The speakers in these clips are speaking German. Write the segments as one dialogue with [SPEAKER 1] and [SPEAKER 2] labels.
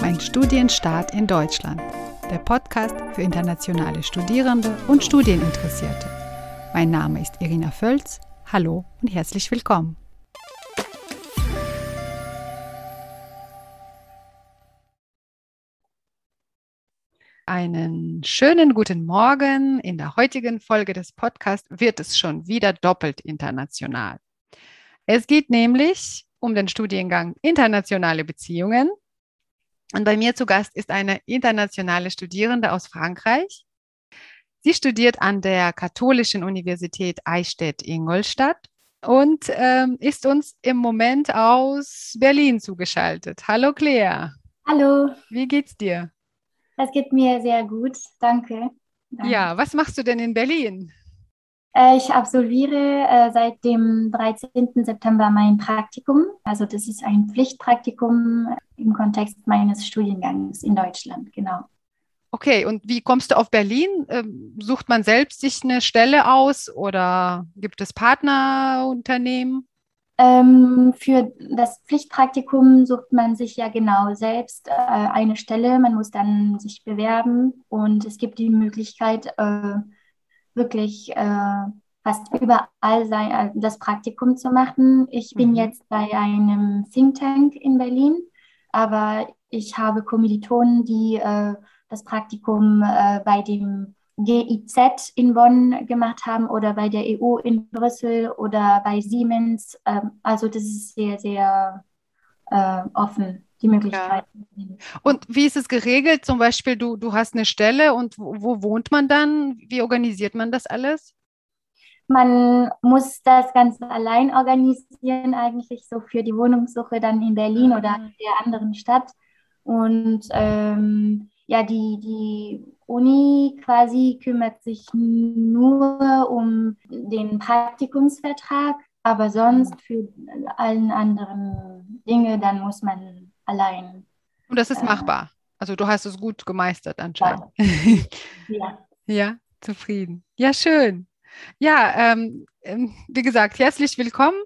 [SPEAKER 1] Mein Studienstart in Deutschland. Der Podcast für internationale Studierende und Studieninteressierte. Mein Name ist Irina Völz. Hallo und herzlich willkommen. Einen schönen guten Morgen. In der heutigen Folge des Podcasts wird es schon wieder doppelt international. Es geht nämlich um den Studiengang Internationale Beziehungen. Und bei mir zu Gast ist eine internationale Studierende aus Frankreich. Sie studiert an der Katholischen Universität Eichstätt-Ingolstadt und ähm, ist uns im Moment aus Berlin zugeschaltet. Hallo Claire.
[SPEAKER 2] Hallo.
[SPEAKER 1] Wie geht's dir?
[SPEAKER 2] Das geht mir sehr gut, danke. danke.
[SPEAKER 1] Ja, was machst du denn in Berlin?
[SPEAKER 2] Äh, ich absolviere äh, seit dem 13. September mein Praktikum. Also das ist ein Pflichtpraktikum im Kontext meines Studiengangs in Deutschland, genau.
[SPEAKER 1] Okay, und wie kommst du auf Berlin? Ähm, sucht man selbst sich eine Stelle aus oder gibt es Partnerunternehmen?
[SPEAKER 2] Ähm, für das Pflichtpraktikum sucht man sich ja genau selbst äh, eine Stelle. Man muss dann sich bewerben und es gibt die Möglichkeit, wirklich äh, fast überall sein, äh, das Praktikum zu machen. Ich bin mhm. jetzt bei einem Think Tank in Berlin, aber ich habe Kommilitonen, die äh, das Praktikum äh, bei dem GIZ in Bonn gemacht haben oder bei der EU in Brüssel oder bei Siemens. Ähm, also das ist sehr, sehr äh, offen, die Möglichkeit. Ja.
[SPEAKER 1] Und wie ist es geregelt? Zum Beispiel, du, du hast eine Stelle und wo, wo wohnt man dann? Wie organisiert man das alles?
[SPEAKER 2] Man muss das Ganze allein organisieren, eigentlich so für die Wohnungssuche dann in Berlin oder in der anderen Stadt. Und ähm, ja, die, die Uni quasi kümmert sich nur um den Praktikumsvertrag, aber sonst für allen anderen Dinge, dann muss man allein.
[SPEAKER 1] Und das ist äh, machbar. Also du hast es gut gemeistert anscheinend.
[SPEAKER 2] Ja.
[SPEAKER 1] ja, zufrieden. Ja, schön. Ja, ähm, ähm, wie gesagt, herzlich willkommen.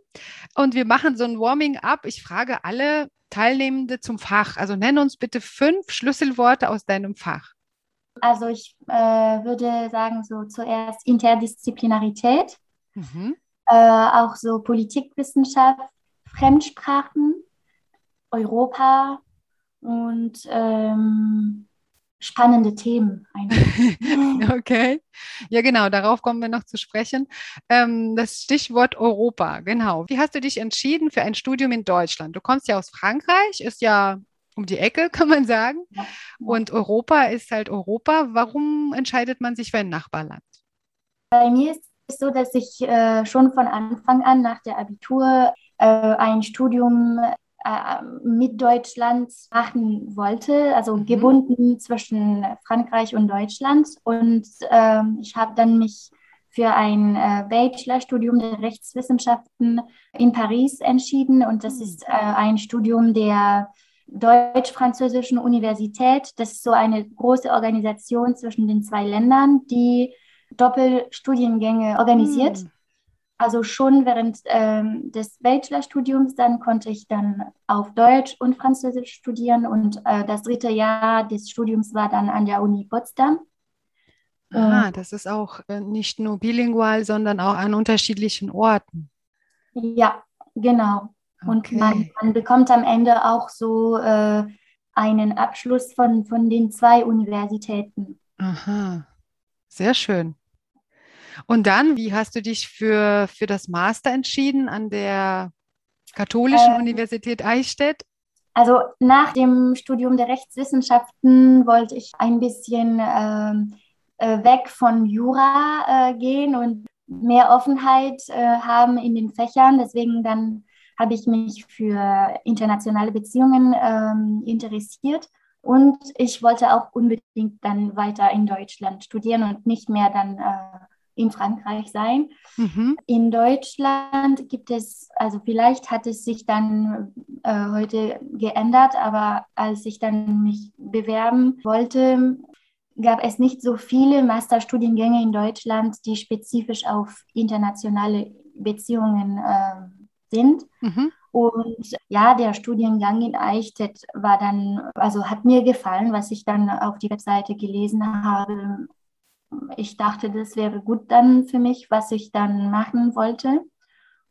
[SPEAKER 1] Und wir machen so ein Warming-up. Ich frage alle Teilnehmende zum Fach. Also nenn uns bitte fünf Schlüsselworte aus deinem Fach.
[SPEAKER 2] Also ich äh, würde sagen, so zuerst Interdisziplinarität, mhm. äh, auch so Politikwissenschaft, Fremdsprachen, Europa und ähm, spannende Themen.
[SPEAKER 1] okay, ja genau, darauf kommen wir noch zu sprechen. Ähm, das Stichwort Europa, genau. Wie hast du dich entschieden für ein Studium in Deutschland? Du kommst ja aus Frankreich, ist ja um die Ecke, kann man sagen. Ja. Und Europa ist halt Europa. Warum entscheidet man sich für ein Nachbarland?
[SPEAKER 2] Bei mir ist es so, dass ich äh, schon von Anfang an nach der Abitur äh, ein Studium äh, mit Deutschland machen wollte, also mhm. gebunden zwischen Frankreich und Deutschland. Und ähm, ich habe dann mich für ein äh, Bachelorstudium der Rechtswissenschaften in Paris entschieden. Und das mhm. ist äh, ein Studium der Deutsch-Französischen Universität. Das ist so eine große Organisation zwischen den zwei Ländern, die Doppelstudiengänge organisiert. Mhm. Also schon während ähm, des Bachelorstudiums, dann konnte ich dann auf Deutsch und Französisch studieren und äh, das dritte Jahr des Studiums war dann an der Uni Potsdam.
[SPEAKER 1] Ah, das ist auch äh, nicht nur bilingual, sondern auch an unterschiedlichen Orten.
[SPEAKER 2] Ja, genau. Und okay. man, man, bekommt am Ende auch so äh, einen Abschluss von, von den zwei Universitäten.
[SPEAKER 1] Aha, sehr schön. Und dann, wie hast du dich für, für das Master entschieden an der Katholischen ähm, Universität Eichstätt?
[SPEAKER 2] Also nach dem Studium der Rechtswissenschaften wollte ich ein bisschen ähm, äh, weg von Jura äh, gehen und mehr Offenheit äh, haben in den Fächern. Deswegen dann habe ich mich für internationale Beziehungen ähm, interessiert. Und ich wollte auch unbedingt dann weiter in Deutschland studieren und nicht mehr dann äh, in Frankreich sein. Mhm. In Deutschland gibt es, also vielleicht hat es sich dann äh, heute geändert, aber als ich dann mich bewerben wollte, gab es nicht so viele Masterstudiengänge in Deutschland, die spezifisch auf internationale Beziehungen äh, sind. Mhm. Und ja, der Studiengang in Eichstätt war dann, also hat mir gefallen, was ich dann auf die Webseite gelesen habe. Ich dachte, das wäre gut dann für mich, was ich dann machen wollte.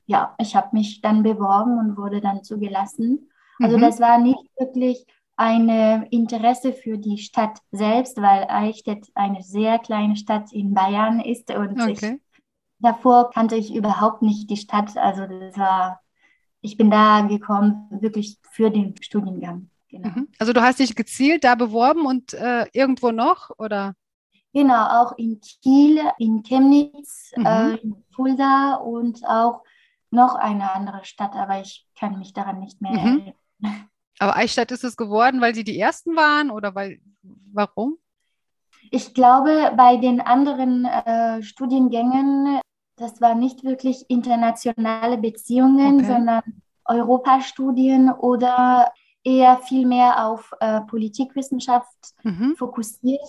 [SPEAKER 2] Ja, ich habe mich dann beworben und wurde dann zugelassen. Also mhm. das war nicht wirklich ein Interesse für die Stadt selbst, weil Eichstätt eine sehr kleine Stadt in Bayern ist und okay. ich, davor kannte ich überhaupt nicht die Stadt. Also das war, ich bin da gekommen wirklich für den Studiengang.
[SPEAKER 1] Genau. Mhm. Also du hast dich gezielt da beworben und äh, irgendwo noch oder?
[SPEAKER 2] Genau, auch in Kiel, in Chemnitz, mhm. äh, in Fulda und auch noch eine andere Stadt, aber ich kann mich daran nicht mehr mhm. erinnern.
[SPEAKER 1] Aber Eichstätt ist es geworden, weil sie die ersten waren oder weil warum?
[SPEAKER 2] Ich glaube, bei den anderen äh, Studiengängen, das war nicht wirklich internationale Beziehungen, okay. sondern Europastudien oder eher viel mehr auf äh, Politikwissenschaft mhm. fokussiert.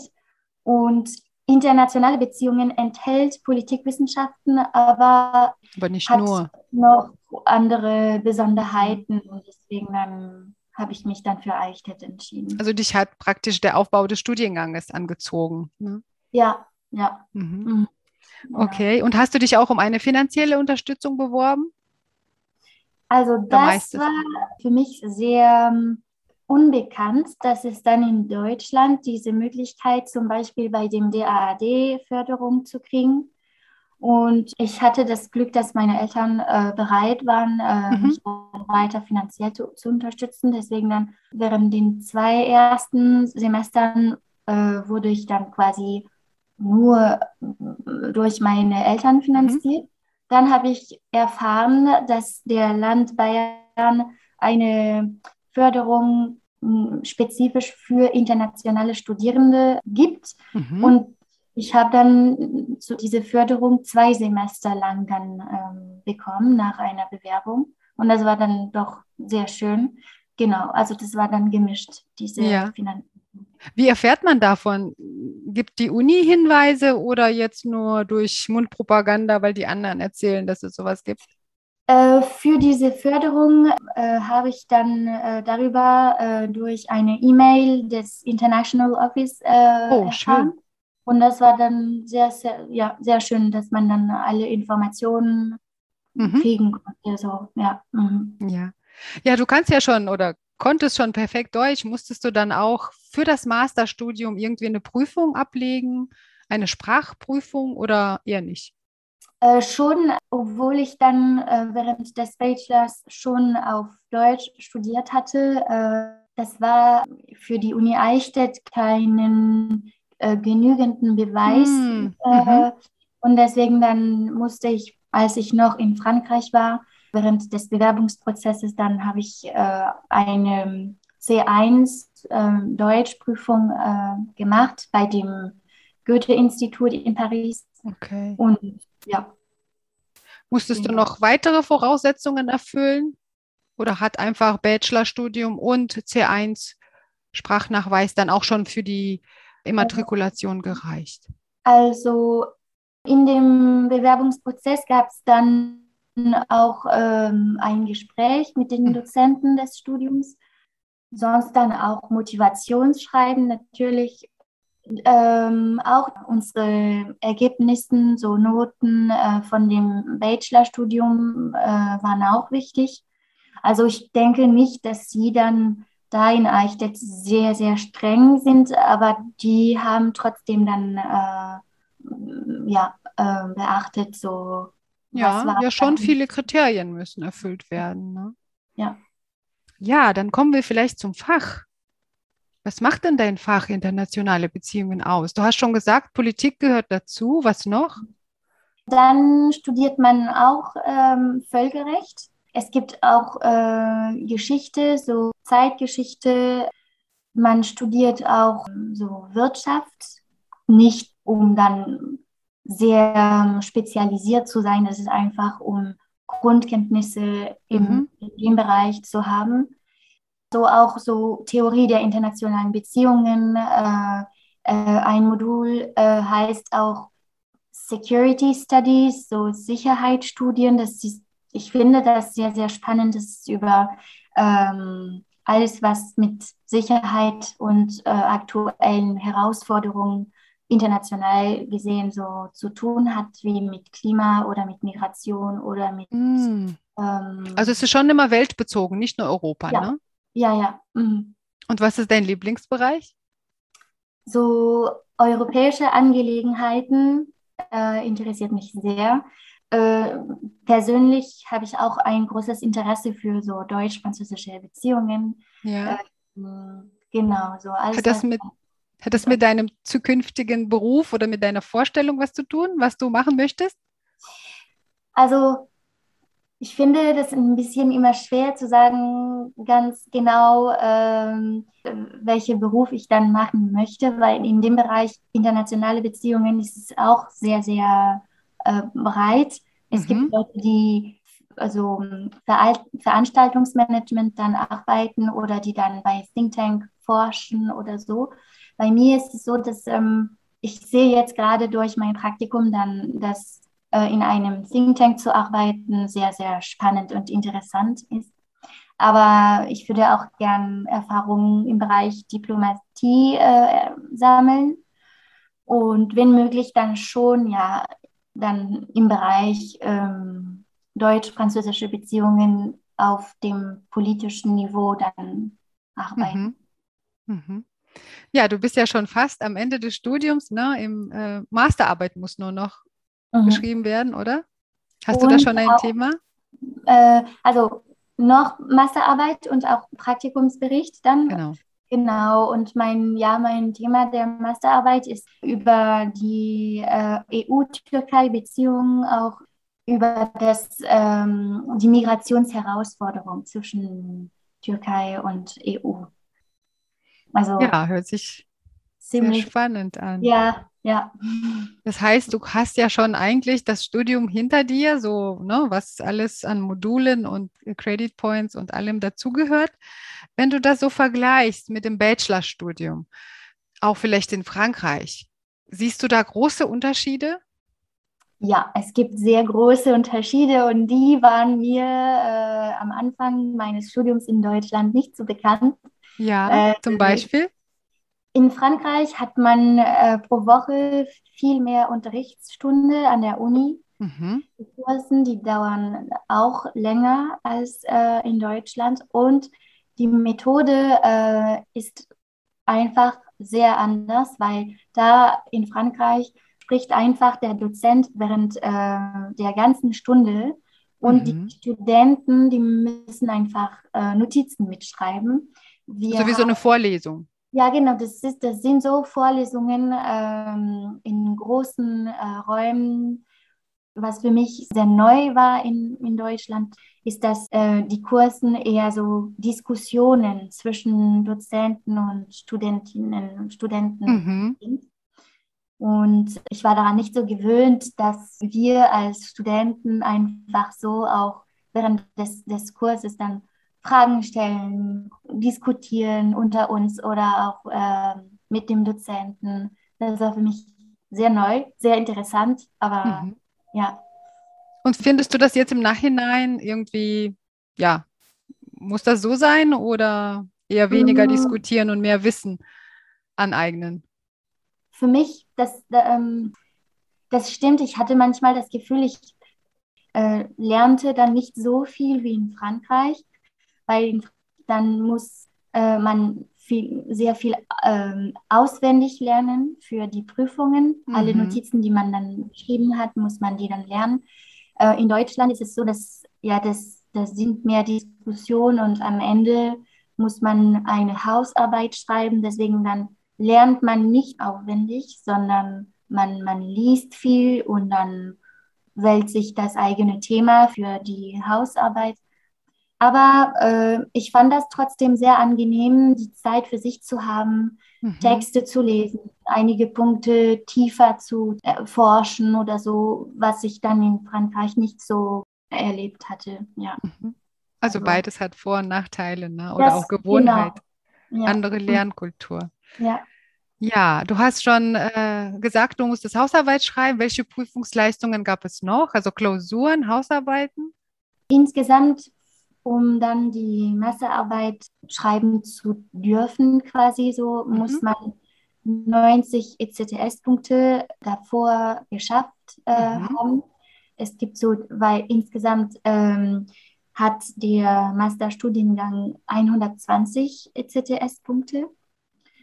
[SPEAKER 2] Und internationale Beziehungen enthält Politikwissenschaften, aber,
[SPEAKER 1] aber nicht
[SPEAKER 2] hat
[SPEAKER 1] nur.
[SPEAKER 2] noch andere Besonderheiten und deswegen dann habe ich mich dann für Eichstätt entschieden.
[SPEAKER 1] Also dich hat praktisch der Aufbau des Studienganges angezogen. Ne?
[SPEAKER 2] Ja, ja.
[SPEAKER 1] Mhm. Mhm. Okay, und hast du dich auch um eine finanzielle Unterstützung beworben?
[SPEAKER 2] Also das war für mich sehr ähm, unbekannt, dass es dann in Deutschland diese Möglichkeit zum Beispiel bei dem DAAD Förderung zu kriegen. Und ich hatte das Glück, dass meine Eltern äh, bereit waren, äh, mhm. mich weiter finanziell zu, zu, unterstützen. Deswegen dann während den zwei ersten Semestern äh, wurde ich dann quasi nur äh, durch meine Eltern finanziert. Mhm. Dann habe ich erfahren, dass der Land Bayern eine Förderung hm, spezifisch für internationale Studierende gibt. Mhm. Und ich habe dann so diese Förderung zwei Semester lang dann ähm, bekommen nach einer Bewerbung. Und das war dann doch sehr schön. Genau, also das war dann gemischt, diese ja. Finanzierung.
[SPEAKER 1] Wie erfährt man davon? Gibt die Uni Hinweise oder jetzt nur durch Mundpropaganda, weil die anderen erzählen, dass es sowas gibt?
[SPEAKER 2] Äh, für diese Förderung äh, habe ich dann äh, darüber äh, durch eine E-Mail des International Office äh, oh, erfahren. Schön. Und das war dann sehr, sehr, ja, sehr schön, dass man dann alle Informationen mhm. kriegen konnte. So, ja. Mhm.
[SPEAKER 1] ja. Ja, du kannst ja schon oder konntest schon perfekt Deutsch. Musstest du dann auch für das Masterstudium irgendwie eine Prüfung ablegen, eine Sprachprüfung oder eher nicht?
[SPEAKER 2] Äh, schon, obwohl ich dann äh, während des Bachelors schon auf Deutsch studiert hatte. Äh, das war für die Uni Eichstätt keinen äh, genügenden Beweis. Mm, mhm. und deswegen dann musste ich, als ich noch in Frankreich war, während des Bewerbungsprozesses, dann habe ich eine C1 äh, Deutschprüfung gemacht bei dem Goethe-Institut in Paris.
[SPEAKER 1] Okay.
[SPEAKER 2] Und ja.
[SPEAKER 1] Musstest ja. du noch weitere Voraussetzungen erfüllen? Oder hat einfach Bachelorstudium und C1 Sprachnachweis dann auch schon für die Immatrikulation gereicht?
[SPEAKER 2] Also in dem Bewerbungsprozess gab es dann auch ähm, ein Gespräch mit den hm. Dozenten des Studiums, sonst dann auch Motivationsschreiben natürlich, ähm, auch unsere Ergebnisse, so Noten äh, von dem Bachelorstudium äh, waren auch wichtig. Also ich denke nicht, dass sie dann da in Eichstätt sehr, sehr streng sind, aber die haben trotzdem dann äh, ja, äh, beachtet, so.
[SPEAKER 1] Ja, ja, schon viele Kriterien müssen erfüllt werden. Ne?
[SPEAKER 2] Ja.
[SPEAKER 1] Ja, dann kommen wir vielleicht zum Fach. Was macht denn dein Fach internationale Beziehungen aus? Du hast schon gesagt, Politik gehört dazu. Was noch?
[SPEAKER 2] Dann studiert man auch ähm, Völkerrecht. Es gibt auch äh, Geschichte, so Zeitgeschichte. Man studiert auch so Wirtschaft, nicht um dann sehr spezialisiert zu sein. Es ist einfach, um Grundkenntnisse im, mhm. in dem Bereich zu haben. So auch so Theorie der internationalen Beziehungen. Äh, äh, ein Modul äh, heißt auch Security Studies, so Sicherheitsstudien. Das ist ich finde das sehr, sehr spannend, ist über ähm, alles, was mit Sicherheit und äh, aktuellen Herausforderungen international gesehen so zu tun hat, wie mit Klima oder mit Migration oder mit. Mm.
[SPEAKER 1] Ähm, also es ist schon immer weltbezogen, nicht nur Europa,
[SPEAKER 2] ja.
[SPEAKER 1] ne?
[SPEAKER 2] Ja, ja. Mhm.
[SPEAKER 1] Und was ist dein Lieblingsbereich?
[SPEAKER 2] So europäische Angelegenheiten äh, interessiert mich sehr. Äh, persönlich habe ich auch ein großes Interesse für so deutsch-französische Beziehungen.
[SPEAKER 1] Ja.
[SPEAKER 2] Äh, genau, so alles.
[SPEAKER 1] Hat das mit, hat das mit deinem zukünftigen Beruf oder mit deiner Vorstellung was zu tun, was du machen möchtest?
[SPEAKER 2] Also ich finde das ein bisschen immer schwer zu sagen, ganz genau, ähm, welchen Beruf ich dann machen möchte, weil in dem Bereich internationale Beziehungen ist es auch sehr, sehr äh, breit. Es mhm. gibt Leute, die also Ver Veranstaltungsmanagement dann arbeiten oder die dann bei Think Tank forschen oder so. Bei mir ist es so, dass ähm, ich sehe jetzt gerade durch mein Praktikum dann, dass in einem Think Tank zu arbeiten sehr, sehr spannend und interessant ist. Aber ich würde auch gern Erfahrungen im Bereich Diplomatie äh, sammeln und wenn möglich dann schon ja dann im Bereich ähm, deutsch-französische Beziehungen auf dem politischen Niveau dann arbeiten.
[SPEAKER 1] Mhm. Mhm. Ja, du bist ja schon fast am Ende des Studiums, ne? Im äh, Masterarbeit muss nur noch mhm. geschrieben werden, oder? Hast und du da schon ein
[SPEAKER 2] auch,
[SPEAKER 1] Thema?
[SPEAKER 2] Äh, also noch Masterarbeit und auch Praktikumsbericht dann.
[SPEAKER 1] Genau.
[SPEAKER 2] Genau, und mein, ja, mein Thema der Masterarbeit ist über die äh, EU-Türkei-Beziehungen, auch über das, ähm, die Migrationsherausforderung zwischen Türkei und EU.
[SPEAKER 1] Also, ja, hört sich ziemlich sehr spannend an.
[SPEAKER 2] Ja, ja.
[SPEAKER 1] Das heißt, du hast ja schon eigentlich das Studium hinter dir, so ne, was alles an Modulen und Credit Points und allem dazugehört. Wenn du das so vergleichst mit dem Bachelorstudium, auch vielleicht in Frankreich, siehst du da große Unterschiede?
[SPEAKER 2] Ja, es gibt sehr große Unterschiede und die waren mir äh, am Anfang meines Studiums in Deutschland nicht so bekannt.
[SPEAKER 1] Ja, äh, zum Beispiel?
[SPEAKER 2] In Frankreich hat man äh, pro Woche viel mehr Unterrichtsstunde an der Uni. Mhm. Die Kursen, die dauern auch länger als äh, in Deutschland und die Methode äh, ist einfach sehr anders, weil da in Frankreich spricht einfach der Dozent während äh, der ganzen Stunde und mhm. die Studenten, die müssen einfach äh, Notizen mitschreiben.
[SPEAKER 1] Wir so wie so eine Vorlesung.
[SPEAKER 2] Ja, genau, das, ist, das sind so Vorlesungen ähm, in großen äh, Räumen. Was für mich sehr neu war in, in Deutschland, ist, dass äh, die Kursen eher so Diskussionen zwischen Dozenten und Studentinnen und Studenten mhm. sind. Und ich war daran nicht so gewöhnt, dass wir als Studenten einfach so auch während des, des Kurses dann Fragen stellen, diskutieren unter uns oder auch äh, mit dem Dozenten. Das war für mich sehr neu, sehr interessant, aber mhm. ja.
[SPEAKER 1] Und findest du das jetzt im Nachhinein irgendwie, ja, muss das so sein oder eher weniger mhm. diskutieren und mehr Wissen aneignen?
[SPEAKER 2] Für mich, das, ähm, das stimmt. Ich hatte manchmal das Gefühl, ich äh, lernte dann nicht so viel wie in Frankreich weil dann muss äh, man viel, sehr viel ähm, auswendig lernen für die Prüfungen. Mhm. Alle Notizen, die man dann geschrieben hat, muss man die dann lernen. Äh, in Deutschland ist es so, dass ja, das, das sind mehr Diskussionen und am Ende muss man eine Hausarbeit schreiben. Deswegen dann lernt man nicht aufwendig, sondern man, man liest viel und dann wählt sich das eigene Thema für die Hausarbeit. Aber äh, ich fand das trotzdem sehr angenehm, die Zeit für sich zu haben, mhm. Texte zu lesen, einige Punkte tiefer zu erforschen oder so, was ich dann in Frankreich nicht so erlebt hatte. Ja.
[SPEAKER 1] Mhm. Also, also, beides hat Vor- und Nachteile, ne? oder auch Gewohnheit, genau. ja. andere. Lernkultur.
[SPEAKER 2] Ja.
[SPEAKER 1] Ja, du hast schon äh, gesagt, du musstest Hausarbeit schreiben. Welche Prüfungsleistungen gab es noch? Also Klausuren, Hausarbeiten?
[SPEAKER 2] insgesamt, um dann die Masterarbeit schreiben zu dürfen, quasi so, mhm. muss man 90 ECTS-Punkte davor geschafft äh, mhm. haben. Es gibt so, weil insgesamt ähm, hat der Masterstudiengang 120 ECTS-Punkte.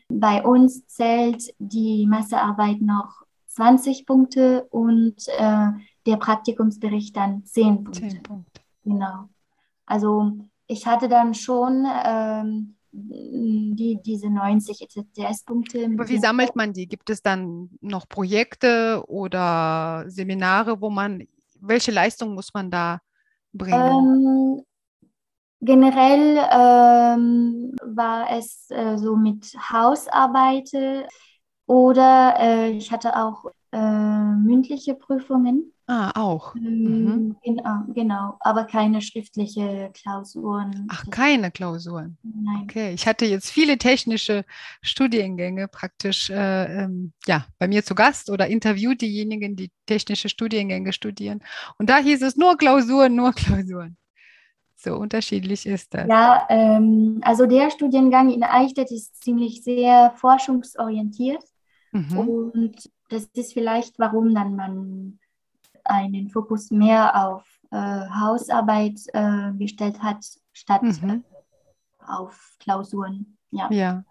[SPEAKER 2] Bei uns zählt die Masterarbeit noch 20 Punkte und äh, der Praktikumsbericht dann 10 Punkte. 10 Punkte. Genau. Also ich hatte dann schon ähm, die, diese 90 ECTS-Punkte.
[SPEAKER 1] Aber wie sammelt man die? Gibt es dann noch Projekte oder Seminare, wo man, welche Leistung muss man da bringen?
[SPEAKER 2] Ähm, generell ähm, war es äh, so mit Hausarbeit oder äh, ich hatte auch äh, mündliche Prüfungen.
[SPEAKER 1] Ah, auch.
[SPEAKER 2] Mhm. Genau, genau, aber keine schriftliche Klausuren.
[SPEAKER 1] Ach, keine Klausuren.
[SPEAKER 2] Nein.
[SPEAKER 1] Okay, ich hatte jetzt viele technische Studiengänge praktisch äh, ähm, ja, bei mir zu Gast oder interviewt diejenigen, die technische Studiengänge studieren. Und da hieß es nur Klausuren, nur Klausuren. So unterschiedlich ist das.
[SPEAKER 2] Ja, ähm, also der Studiengang in Eichstätt ist ziemlich sehr forschungsorientiert. Mhm. Und das ist vielleicht, warum dann man einen Fokus mehr auf äh, Hausarbeit äh, gestellt hat, statt mhm. äh, auf Klausuren. Ja.
[SPEAKER 1] ja.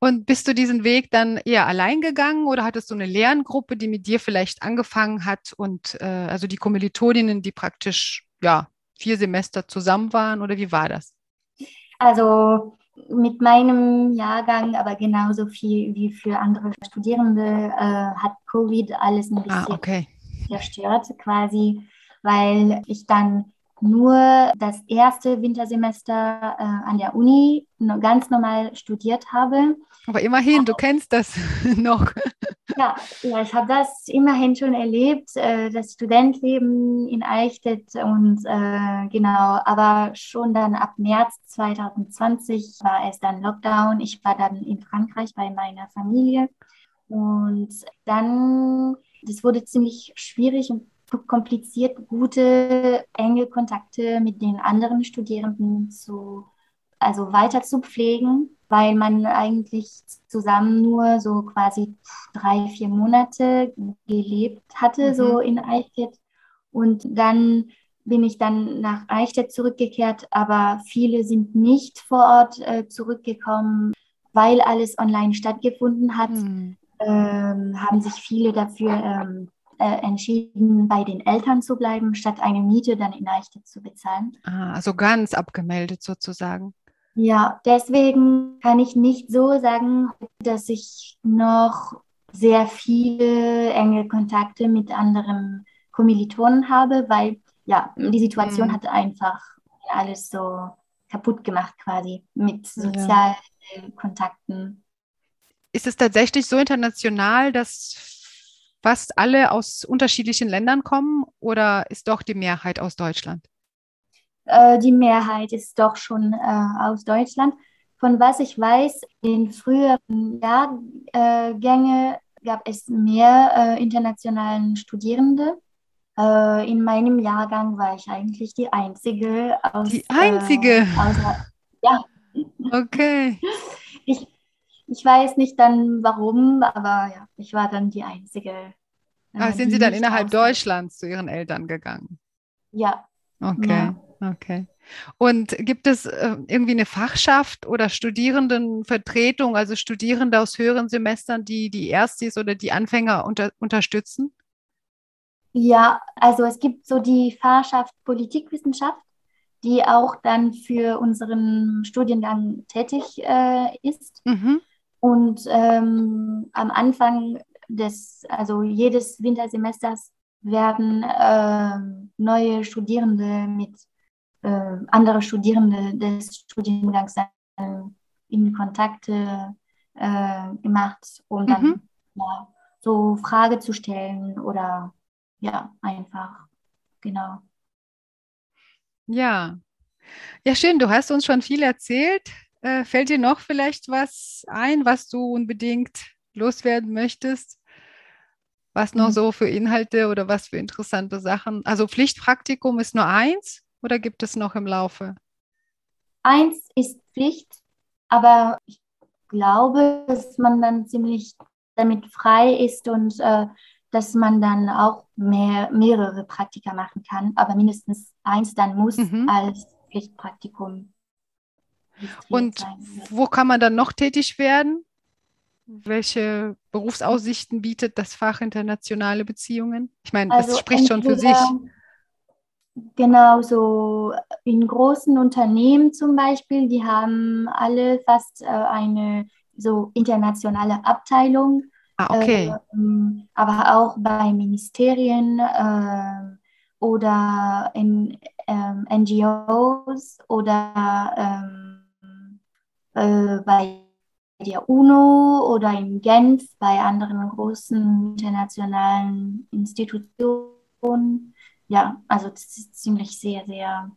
[SPEAKER 1] Und bist du diesen Weg dann eher allein gegangen oder hattest du eine Lerngruppe, die mit dir vielleicht angefangen hat und äh, also die Kommilitoninnen, die praktisch ja vier Semester zusammen waren oder wie war das?
[SPEAKER 2] Also mit meinem Jahrgang, aber genauso viel wie für andere Studierende, äh, hat Covid alles ein ah, bisschen ah, okay zerstört quasi, weil ich dann nur das erste Wintersemester äh, an der Uni ganz normal studiert habe.
[SPEAKER 1] Aber immerhin, du kennst das noch.
[SPEAKER 2] Ja, ja ich habe das immerhin schon erlebt, äh, das Studentleben in Eichstätt und äh, genau, aber schon dann ab März 2020 war es dann Lockdown. Ich war dann in Frankreich bei meiner Familie und dann das wurde ziemlich schwierig und kompliziert, gute, enge Kontakte mit den anderen Studierenden zu, also weiter zu pflegen, weil man eigentlich zusammen nur so quasi drei, vier Monate gelebt hatte, mhm. so in Eichstätt. Und dann bin ich dann nach Eichstätt zurückgekehrt, aber viele sind nicht vor Ort äh, zurückgekommen, weil alles online stattgefunden hat. Mhm ähm, haben sich viele dafür ähm, äh, entschieden, bei den Eltern zu bleiben, statt eine Miete dann in Eichstätt zu bezahlen.
[SPEAKER 1] Ah, also ganz abgemeldet sozusagen.
[SPEAKER 2] Ja, deswegen kann ich nicht so sagen, dass ich noch sehr viele enge Kontakte mit anderen Kommilitonen habe, weil ja, die Situation mhm. hat einfach alles so kaputt gemacht quasi mit sozialen ja. Kontakten
[SPEAKER 1] ist es tatsächlich so international, dass fast alle aus unterschiedlichen Ländern kommen oder ist doch die Mehrheit aus Deutschland?
[SPEAKER 2] Äh, die Mehrheit ist doch schon äh, aus Deutschland. Von was ich weiß, in früheren Jahrgängen gab es mehr äh, internationalen Studierende. Äh, in meinem Jahrgang war ich eigentlich die Einzige
[SPEAKER 1] aus. Die Einzige?
[SPEAKER 2] Äh, aus, ja.
[SPEAKER 1] Okay.
[SPEAKER 2] Ich, ich weiß nicht dann warum, aber ja, ich war dann die Einzige.
[SPEAKER 1] Äh, ah, sind Sie dann innerhalb Deutschlands zu Ihren Eltern gegangen?
[SPEAKER 2] Ja.
[SPEAKER 1] Okay, ja. Okay. Und gibt es äh, irgendwie eine Fachschaft oder Studierendenvertretung, also Studierende aus höheren Semestern, die die Erstis oder die Anfänger unter, unterstützen?
[SPEAKER 2] Ja, also es gibt so die Fachschaft Politikwissenschaft, die auch dann für unseren Studiengang tätig äh, ist. Mhm. Und ähm, am Anfang des, also jedes Wintersemesters werden äh, neue Studierende mit äh, anderen Studierenden des Studiengangs in Kontakt äh, gemacht, um dann mhm. ja, so Frage zu stellen oder ja, einfach, genau.
[SPEAKER 1] Ja. Ja, schön. Du hast uns schon viel erzählt. Äh, fällt dir noch vielleicht was ein, was du unbedingt loswerden möchtest? Was noch mhm. so für Inhalte oder was für interessante Sachen? Also Pflichtpraktikum ist nur eins. Oder gibt es noch im Laufe?
[SPEAKER 2] Eins ist Pflicht, aber ich glaube, dass man dann ziemlich damit frei ist und äh, dass man dann auch mehr, mehrere Praktika machen kann, aber mindestens eins dann muss mhm. als Pflichtpraktikum.
[SPEAKER 1] Und wo kann man dann noch tätig werden? Welche Berufsaussichten bietet das Fach internationale Beziehungen? Ich meine, also das spricht schon für sich.
[SPEAKER 2] Genau, so in großen Unternehmen zum Beispiel, die haben alle fast äh, eine so internationale Abteilung.
[SPEAKER 1] Ah, okay.
[SPEAKER 2] Ähm, aber auch bei Ministerien äh, oder in ähm, NGOs oder ähm, äh, bei der UNO oder in Genf bei anderen großen internationalen Institutionen. Ja, also das ist ziemlich sehr, sehr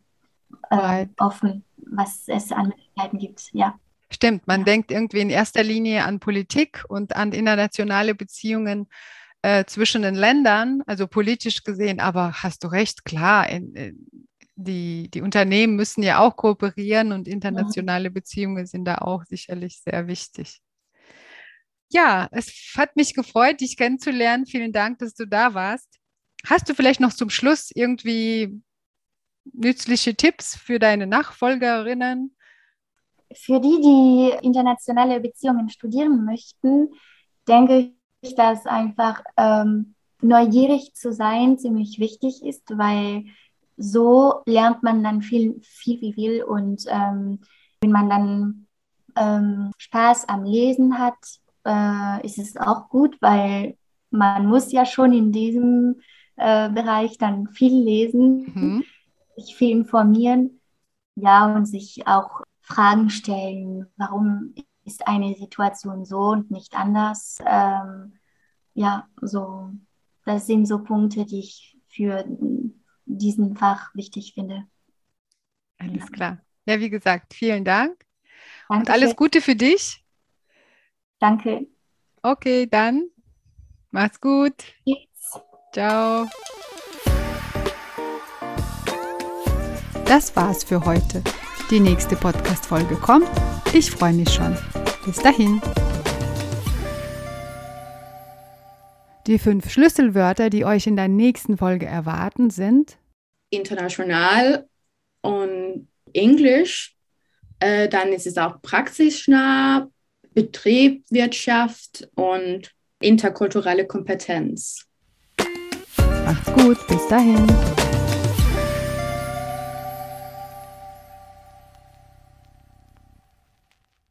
[SPEAKER 2] äh, offen, was es an Möglichkeiten gibt. Ja.
[SPEAKER 1] Stimmt, man ja. denkt irgendwie in erster Linie an Politik und an internationale Beziehungen äh, zwischen den Ländern, also politisch gesehen, aber hast du recht, klar, in, in, die, die Unternehmen müssen ja auch kooperieren und internationale Beziehungen sind da auch sicherlich sehr wichtig. Ja, es hat mich gefreut, dich kennenzulernen. Vielen Dank, dass du da warst. Hast du vielleicht noch zum Schluss irgendwie nützliche Tipps für deine Nachfolgerinnen?
[SPEAKER 2] Für die, die internationale Beziehungen studieren möchten, denke ich, dass einfach ähm, neugierig zu sein ziemlich wichtig ist, weil so lernt man dann viel, viel, viel, viel. Und ähm, wenn man dann ähm, Spaß am Lesen hat, äh, ist es auch gut, weil man muss ja schon in diesem äh, Bereich dann viel lesen, mhm. sich viel informieren, ja, und sich auch Fragen stellen, warum ist eine Situation so und nicht anders. Ähm, ja, so, das sind so Punkte, die ich für diesen Fach wichtig finde.
[SPEAKER 1] Alles ja. klar. Ja, wie gesagt, vielen Dank. Danke und alles Gute für dich.
[SPEAKER 2] Danke.
[SPEAKER 1] Okay, dann mach's gut. Yes. Ciao. Das war's für heute. Die nächste Podcast-Folge kommt. Ich freue mich schon. Bis dahin. Die fünf Schlüsselwörter, die euch in der nächsten Folge erwarten, sind
[SPEAKER 3] international und Englisch. Äh, dann ist es auch praxisnah, Betrieb, Wirtschaft und interkulturelle Kompetenz.
[SPEAKER 1] Macht's gut, bis dahin.